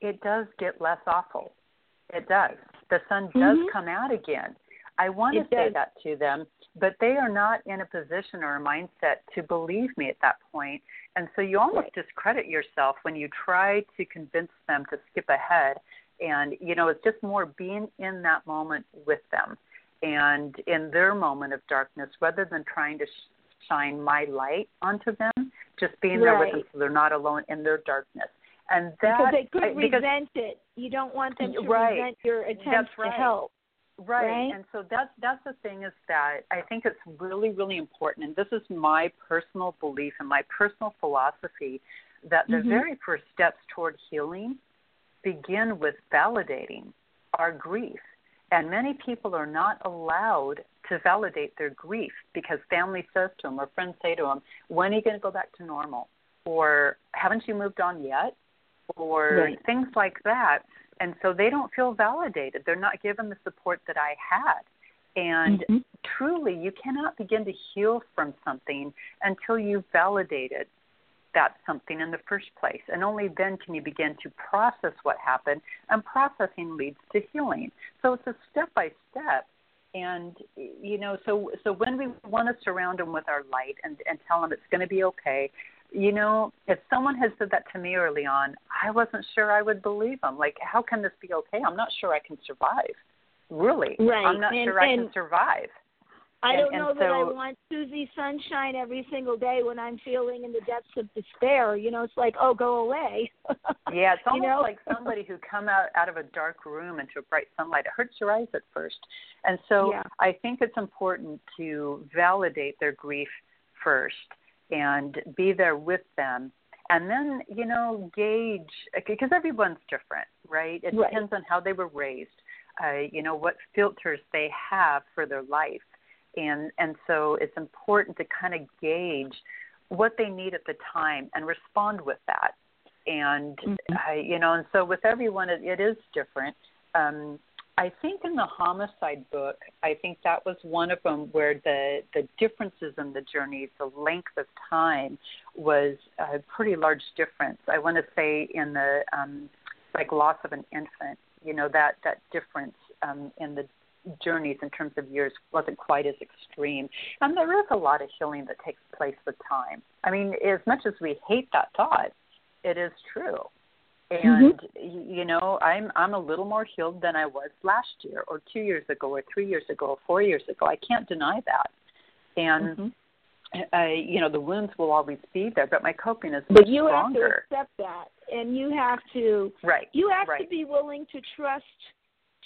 it does get less awful. It does. The sun does mm-hmm. come out again I want to say that to them, but they are not in a position or a mindset to believe me at that point. And so you almost right. discredit yourself when you try to convince them to skip ahead. And, you know, it's just more being in that moment with them and in their moment of darkness rather than trying to sh- shine my light onto them, just being there with them so they're not alone in their darkness. And that because they could I, because, resent it. You don't want them to right. resent your attempts right. to help. Right. right. And so that's that's the thing is that I think it's really, really important and this is my personal belief and my personal philosophy that the mm-hmm. very first steps toward healing begin with validating our grief. And many people are not allowed to validate their grief because family says to them or friends say to them, When are you going to go back to normal? Or haven't you moved on yet? Or right. things like that and so they don't feel validated. They're not given the support that I had. And mm-hmm. truly, you cannot begin to heal from something until you've validated that something in the first place. And only then can you begin to process what happened, and processing leads to healing. So it's a step by step. And you know, so so when we want to surround them with our light and and tell them it's going to be okay, you know, if someone had said that to me early on, I wasn't sure I would believe them. Like, how can this be okay? I'm not sure I can survive. Really, right. I'm not and, sure I can survive. I and, don't know and that so, I want Susie Sunshine every single day when I'm feeling in the depths of despair. You know, it's like, oh, go away. yeah, it's almost you know? like somebody who come out out of a dark room into a bright sunlight. It hurts your eyes at first, and so yeah. I think it's important to validate their grief first and be there with them. And then you know gauge because everyone's different right? It right. depends on how they were raised uh, you know what filters they have for their life. And and so it's important to kind of gauge what they need at the time and respond with that. And mm-hmm. uh, you know and so with everyone it, it is different. Um I think in the homicide book, I think that was one of them where the the differences in the journeys, the length of time, was a pretty large difference. I want to say in the um, like loss of an infant, you know that that difference um, in the journeys in terms of years wasn't quite as extreme. And there is a lot of healing that takes place with time. I mean, as much as we hate that thought, it is true and mm-hmm. you know i'm i'm a little more healed than i was last year or two years ago or three years ago or four years ago i can't deny that and mm-hmm. uh, you know the wounds will always be there but my coping is but you stronger. have to accept that and you have to right you have right. to be willing to trust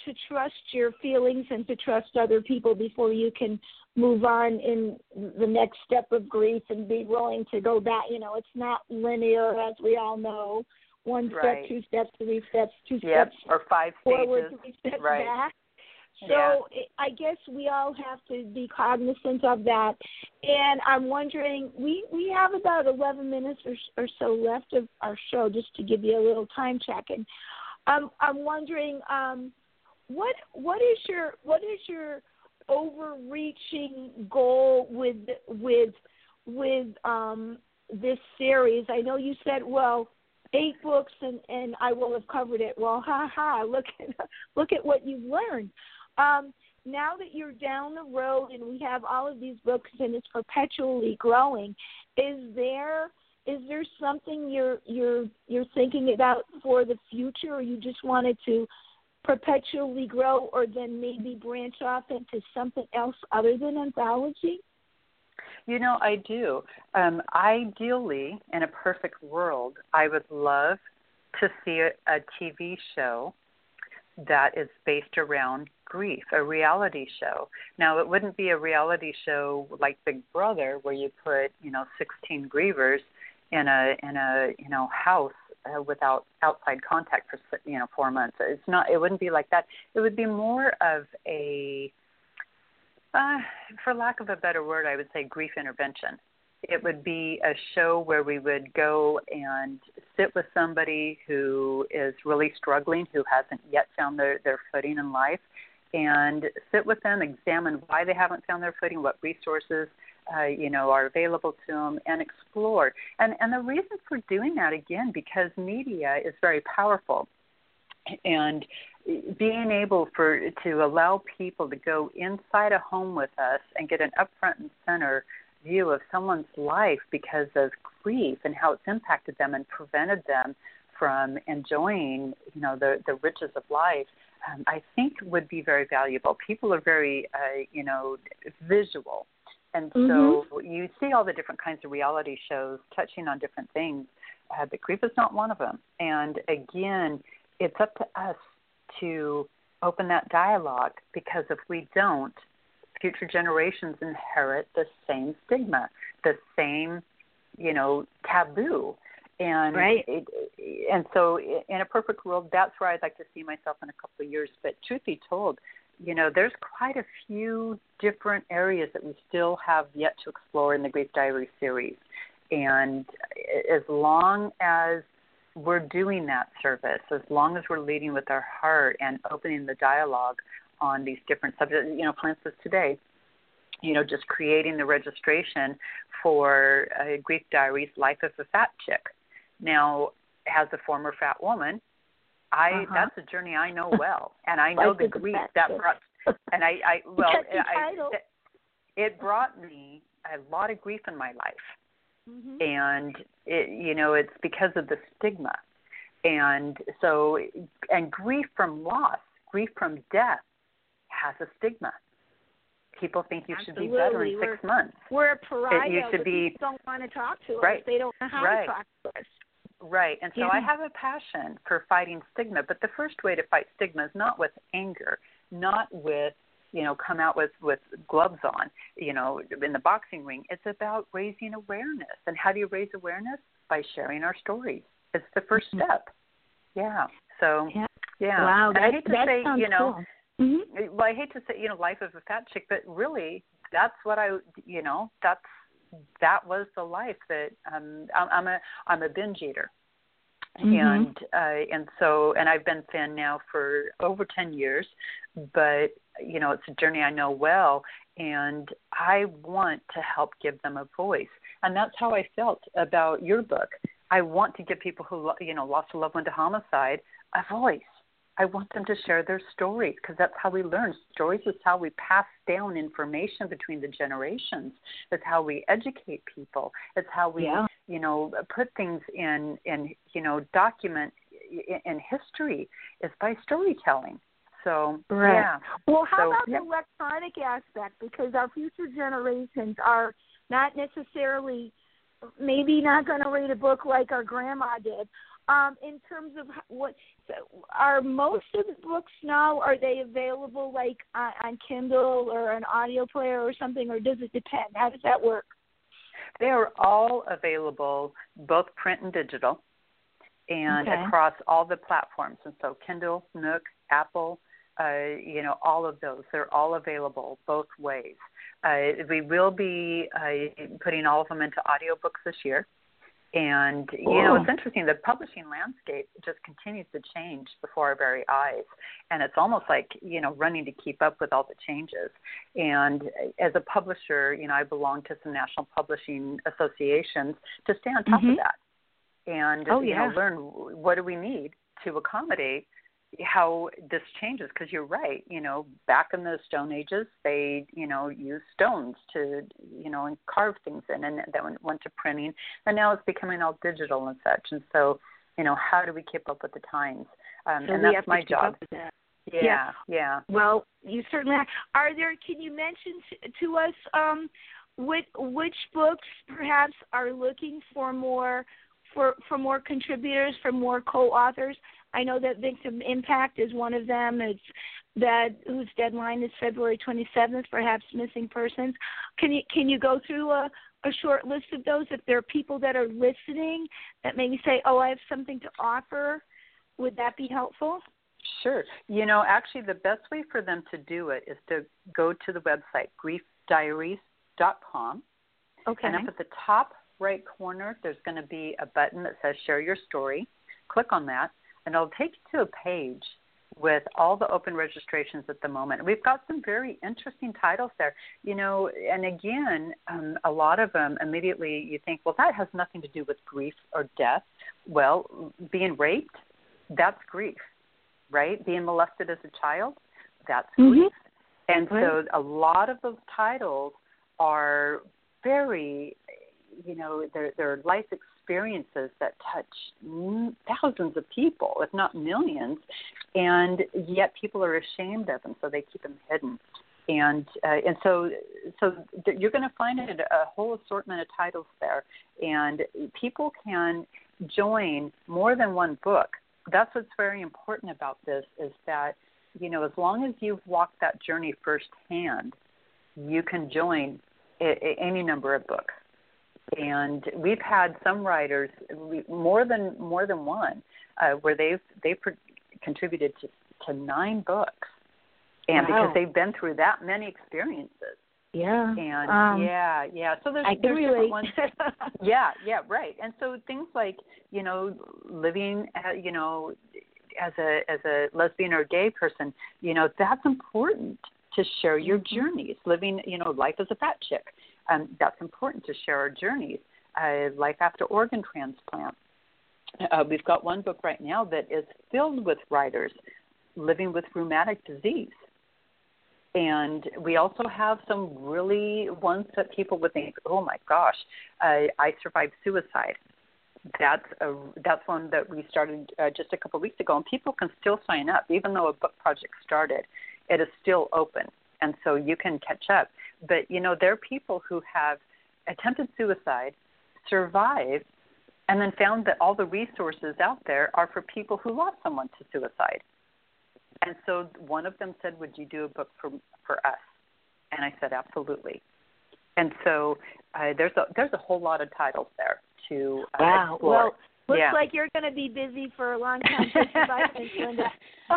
to trust your feelings and to trust other people before you can move on in the next step of grief and be willing to go back you know it's not linear as we all know one step, right. two steps, three steps, two yep. steps or five forward, stages. three steps right. back. So yeah. I guess we all have to be cognizant of that. And I'm wondering, we we have about 11 minutes or, or so left of our show, just to give you a little time check. And um, I'm wondering, um, what what is your what is your overreaching goal with with with um, this series? I know you said, well, eight books and and I will have covered it. Well, ha ha! Look at look at what you've learned. Um, now that you're down the road and we have all of these books and it's perpetually growing, is there is there something you're you're you're thinking about for the future, or you just wanted to perpetually grow, or then maybe branch off into something else other than anthology? You know, I do. Um, ideally, in a perfect world, I would love to see a, a TV show that is based around grief, a reality show. Now, it wouldn't be a reality show like Big Brother, where you put you know 16 grievers in a in a you know house uh, without outside contact for you know four months. It's not. It wouldn't be like that. It would be more of a uh, for lack of a better word, I would say grief intervention. It would be a show where we would go and sit with somebody who is really struggling, who hasn't yet found their, their footing in life, and sit with them, examine why they haven't found their footing, what resources uh, you know are available to them, and explore. And and the reason for doing that again because media is very powerful, and being able for to allow people to go inside a home with us and get an upfront and center view of someone's life because of grief and how it's impacted them and prevented them from enjoying you know the the riches of life um, I think would be very valuable. People are very uh, you know visual, and so mm-hmm. you see all the different kinds of reality shows touching on different things, uh, but grief is not one of them. And again, it's up to us to open that dialogue because if we don't, future generations inherit the same stigma, the same, you know, taboo. And right. it, and so in a perfect world, that's where I'd like to see myself in a couple of years. But truth be told, you know, there's quite a few different areas that we still have yet to explore in the Grief Diary series. And as long as we're doing that service as long as we're leading with our heart and opening the dialogue on these different subjects. You know, for instance, today you know, just creating the registration for uh, Grief Diaries Life of a Fat Chick. Now, as a former fat woman, I uh-huh. that's a journey I know well, and I know the grief that brought. And I, I well, I, I, it brought me a lot of grief in my life, mm-hmm. and it, you know, it's because of the stigma, and so, and grief from loss, grief from death, has a stigma people think you Absolutely. should be better in 6 we're, months. We're a pariah. you should be, don't want to talk to us. Right. They don't know how right. to talk to us. Right. And so yeah. I have a passion for fighting stigma, but the first way to fight stigma is not with anger, not with you know come out with with gloves on you know in the boxing ring it's about raising awareness and how do you raise awareness by sharing our stories it's the 1st mm-hmm. step yeah so yeah, yeah. wow that, i hate to that say you know cool. Mm-hmm. Well, I hate to say, you know, life of a fat chick, but really, that's what I, you know, that's that was the life that um, I'm a I'm a binge eater, mm-hmm. and uh, and so and I've been thin now for over ten years, but you know it's a journey I know well, and I want to help give them a voice, and that's how I felt about your book. I want to give people who you know lost a loved one to homicide a voice I want them to share their stories because that's how we learn. Stories is how we pass down information between the generations. It's how we educate people. It's how we, yeah. you know, put things in in you know document in, in history is by storytelling. So right. yeah. Well, how so, about yeah. the electronic aspect? Because our future generations are not necessarily, maybe not going to read a book like our grandma did, um, in terms of what are most of the books now are they available like on, on Kindle or an audio player or something or does it depend how does that work they are all available both print and digital and okay. across all the platforms and so Kindle Nook Apple uh, you know all of those they're all available both ways uh, we will be uh, putting all of them into audiobooks this year and you know, it's interesting. The publishing landscape just continues to change before our very eyes, and it's almost like you know running to keep up with all the changes. And as a publisher, you know, I belong to some national publishing associations to stay on top mm-hmm. of that, and oh, you yeah. know, learn what do we need to accommodate how this changes because you're right you know back in the stone ages they you know used stones to you know and carve things in and then went to printing and now it's becoming all digital and such and so you know how do we keep up with the times? Um so and that's my job. yeah, yeah. yeah. Well you certainly are, are there can you mention to, to us um which which books perhaps are looking for more for for more contributors for more co-authors I know that Victim Impact is one of them. It's that whose deadline is February 27th, perhaps missing persons. Can you can you go through a, a short list of those? If there are people that are listening that maybe say, "Oh, I have something to offer," would that be helpful? Sure. You know, actually, the best way for them to do it is to go to the website griefdiaries.com. Okay. And up at the top right corner, there's going to be a button that says "Share Your Story." Click on that and it'll take you to a page with all the open registrations at the moment. We've got some very interesting titles there, you know, and again, um, a lot of them immediately you think, well, that has nothing to do with grief or death. Well, being raped, that's grief, right? Being molested as a child, that's mm-hmm. grief. And so a lot of those titles are very, you know, they're, they're life experiences that touch thousands of people, if not millions, and yet people are ashamed of them, so they keep them hidden. And uh, and so so th- you're going to find it a whole assortment of titles there, and people can join more than one book. That's what's very important about this is that you know as long as you've walked that journey firsthand, you can join a- a- any number of books and we've had some writers more than more than one uh, where they've they've contributed to to nine books and wow. because they've been through that many experiences yeah and um, yeah yeah so there's I there's relate. different ones yeah yeah right and so things like you know living uh, you know as a as a lesbian or gay person you know that's important to share your mm-hmm. journeys, living, you know, life as a fat chick. Um, that's important to share our journeys. Uh, life after organ transplant. Uh, we've got one book right now that is filled with writers living with rheumatic disease. And we also have some really ones that people would think, oh my gosh, uh, I survived suicide. That's a that's one that we started uh, just a couple of weeks ago, and people can still sign up, even though a book project started. It is still open, and so you can catch up. But you know, there are people who have attempted suicide, survived, and then found that all the resources out there are for people who lost someone to suicide. And so one of them said, "Would you do a book for for us?" And I said, "Absolutely." And so uh, there's a there's a whole lot of titles there to uh, wow. explore. Well, looks yeah. like you're going to be busy for a long time.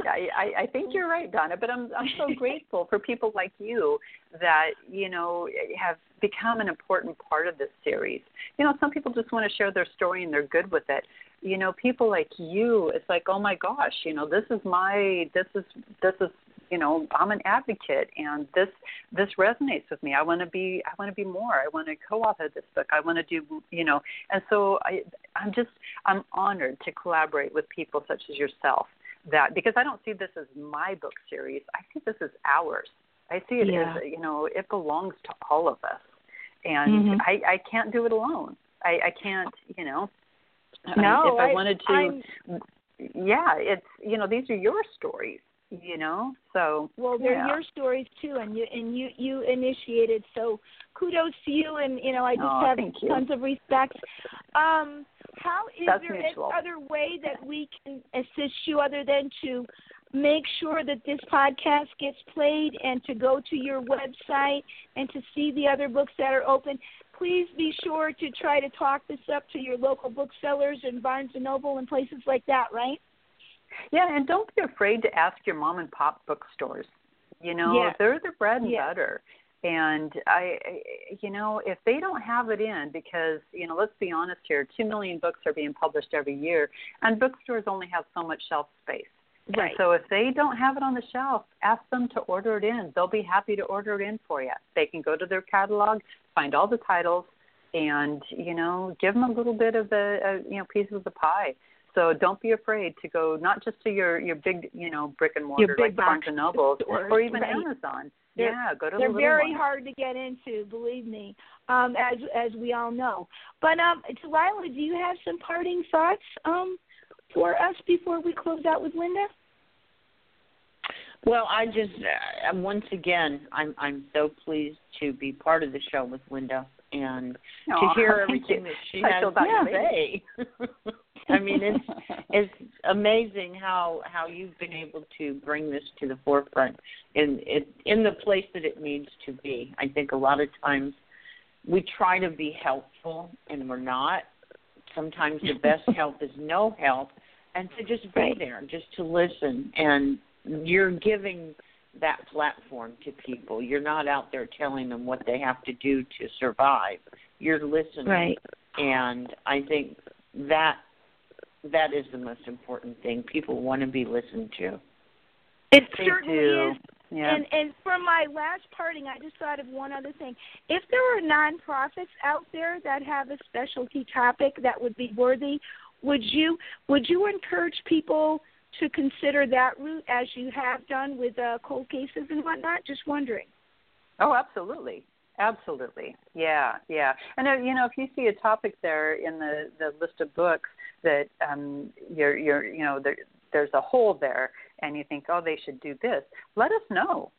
I, I, I think you're right, Donna. But I'm I'm so grateful for people like you that you know have become an important part of this series. You know, some people just want to share their story and they're good with it you know people like you it's like oh my gosh you know this is my this is this is you know i'm an advocate and this this resonates with me. I want to be i want to be more. I want to co-author this book. I want to do you know and so i i'm just i'm honored to collaborate with people such as yourself that because i don't see this as my book series. I see this as ours. I see it yeah. as you know it belongs to all of us. And mm-hmm. i i can't do it alone. I i can't you know. No, if I, I wanted to, I'm, yeah, it's you know these are your stories, you know. So well, they're yeah. your stories too, and you and you you initiated. So kudos to you, and you know I just oh, have tons of respect. Um, how is That's there mutual. any other way that we can assist you other than to make sure that this podcast gets played and to go to your website and to see the other books that are open? please be sure to try to talk this up to your local booksellers and Barnes and Noble and places like that, right? Yeah, and don't be afraid to ask your mom and pop bookstores. You know, yeah. they're the bread and yeah. butter. And I, you know, if they don't have it in, because you know, let's be honest here, two million books are being published every year, and bookstores only have so much shelf space. Right. And so if they don't have it on the shelf, ask them to order it in. They'll be happy to order it in for you. They can go to their catalog, find all the titles, and you know, give them a little bit of the uh, you know piece of the pie. So don't be afraid to go not just to your your big you know brick and mortar like Barnes and Nobles or even right. Amazon. They're, yeah, go to they're the very ones. hard to get into, believe me, um, as as we all know. But um, Delilah, do you have some parting thoughts um, for us before we close out with Lynda? Well, I just uh, once again, I'm I'm so pleased to be part of the show with Lynda and Aww, to hear everything that she has to say. I mean, it's it's amazing how how you've been able to bring this to the forefront in it in the place that it needs to be. I think a lot of times we try to be helpful and we're not. Sometimes the best help is no help, and to just be right. there, just to listen, and you're giving that platform to people. You're not out there telling them what they have to do to survive. You're listening. Right. And I think that that is the most important thing. People want to be listened to. It They certainly do. is. Yeah. And and for my last parting, I just thought of one other thing. If there were nonprofits out there that have a specialty topic that would be worthy, would you would you encourage people to consider that route as you have done with uh, cold cases and whatnot? Just wondering. Oh, absolutely. Absolutely. Yeah, yeah. And uh, you know, if you see a topic there in the the list of books that um you're you're you know there there's a hole there and you think, "Oh, they should do this." Let us know.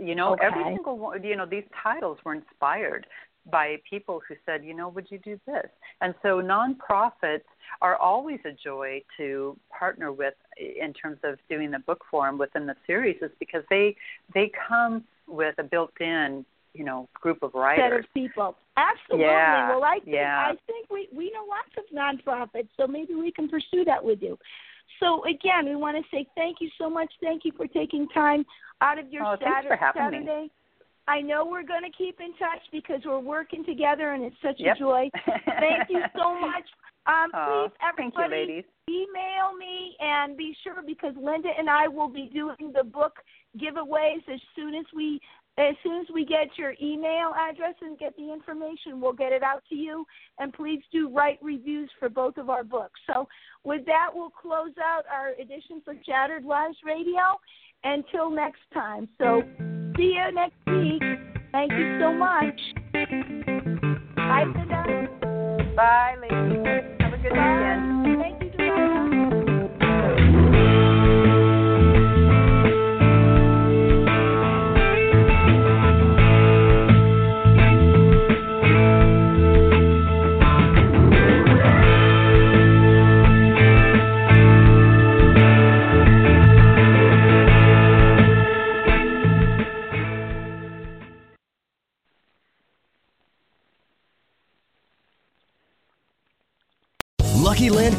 You know, Okay. every single one, you know, these titles were inspired by people who said, you know, would you do this? And so nonprofits are always a joy to partner with in terms of doing the book form within the series is because they they come with a built-in you know group of writers. Set of people. Absolutely. Yeah, Well, I think yeah. I think we we know lots of nonprofits, so maybe we can pursue that with you. So again, we want to say thank you so much. Thank you for taking time out of your Oh, thanks Saturday. for having me. Saturday. I know we're going to keep in touch because we're working together, and it's such Yep. a joy. Thank you so much Um, Oh, please, thank you, everybody, email me and be sure because Lynda and I will be doing the book giveaways as soon as we as soon as we get your email address and get the information, we'll get it out to you. And please do write reviews for both of our books. So with that, we'll close out our edition for Shattered Lives Radio. Until next time. So see you next week. Thank you so much. Bye, Lynda. Bye, ladies. Have a good weekend.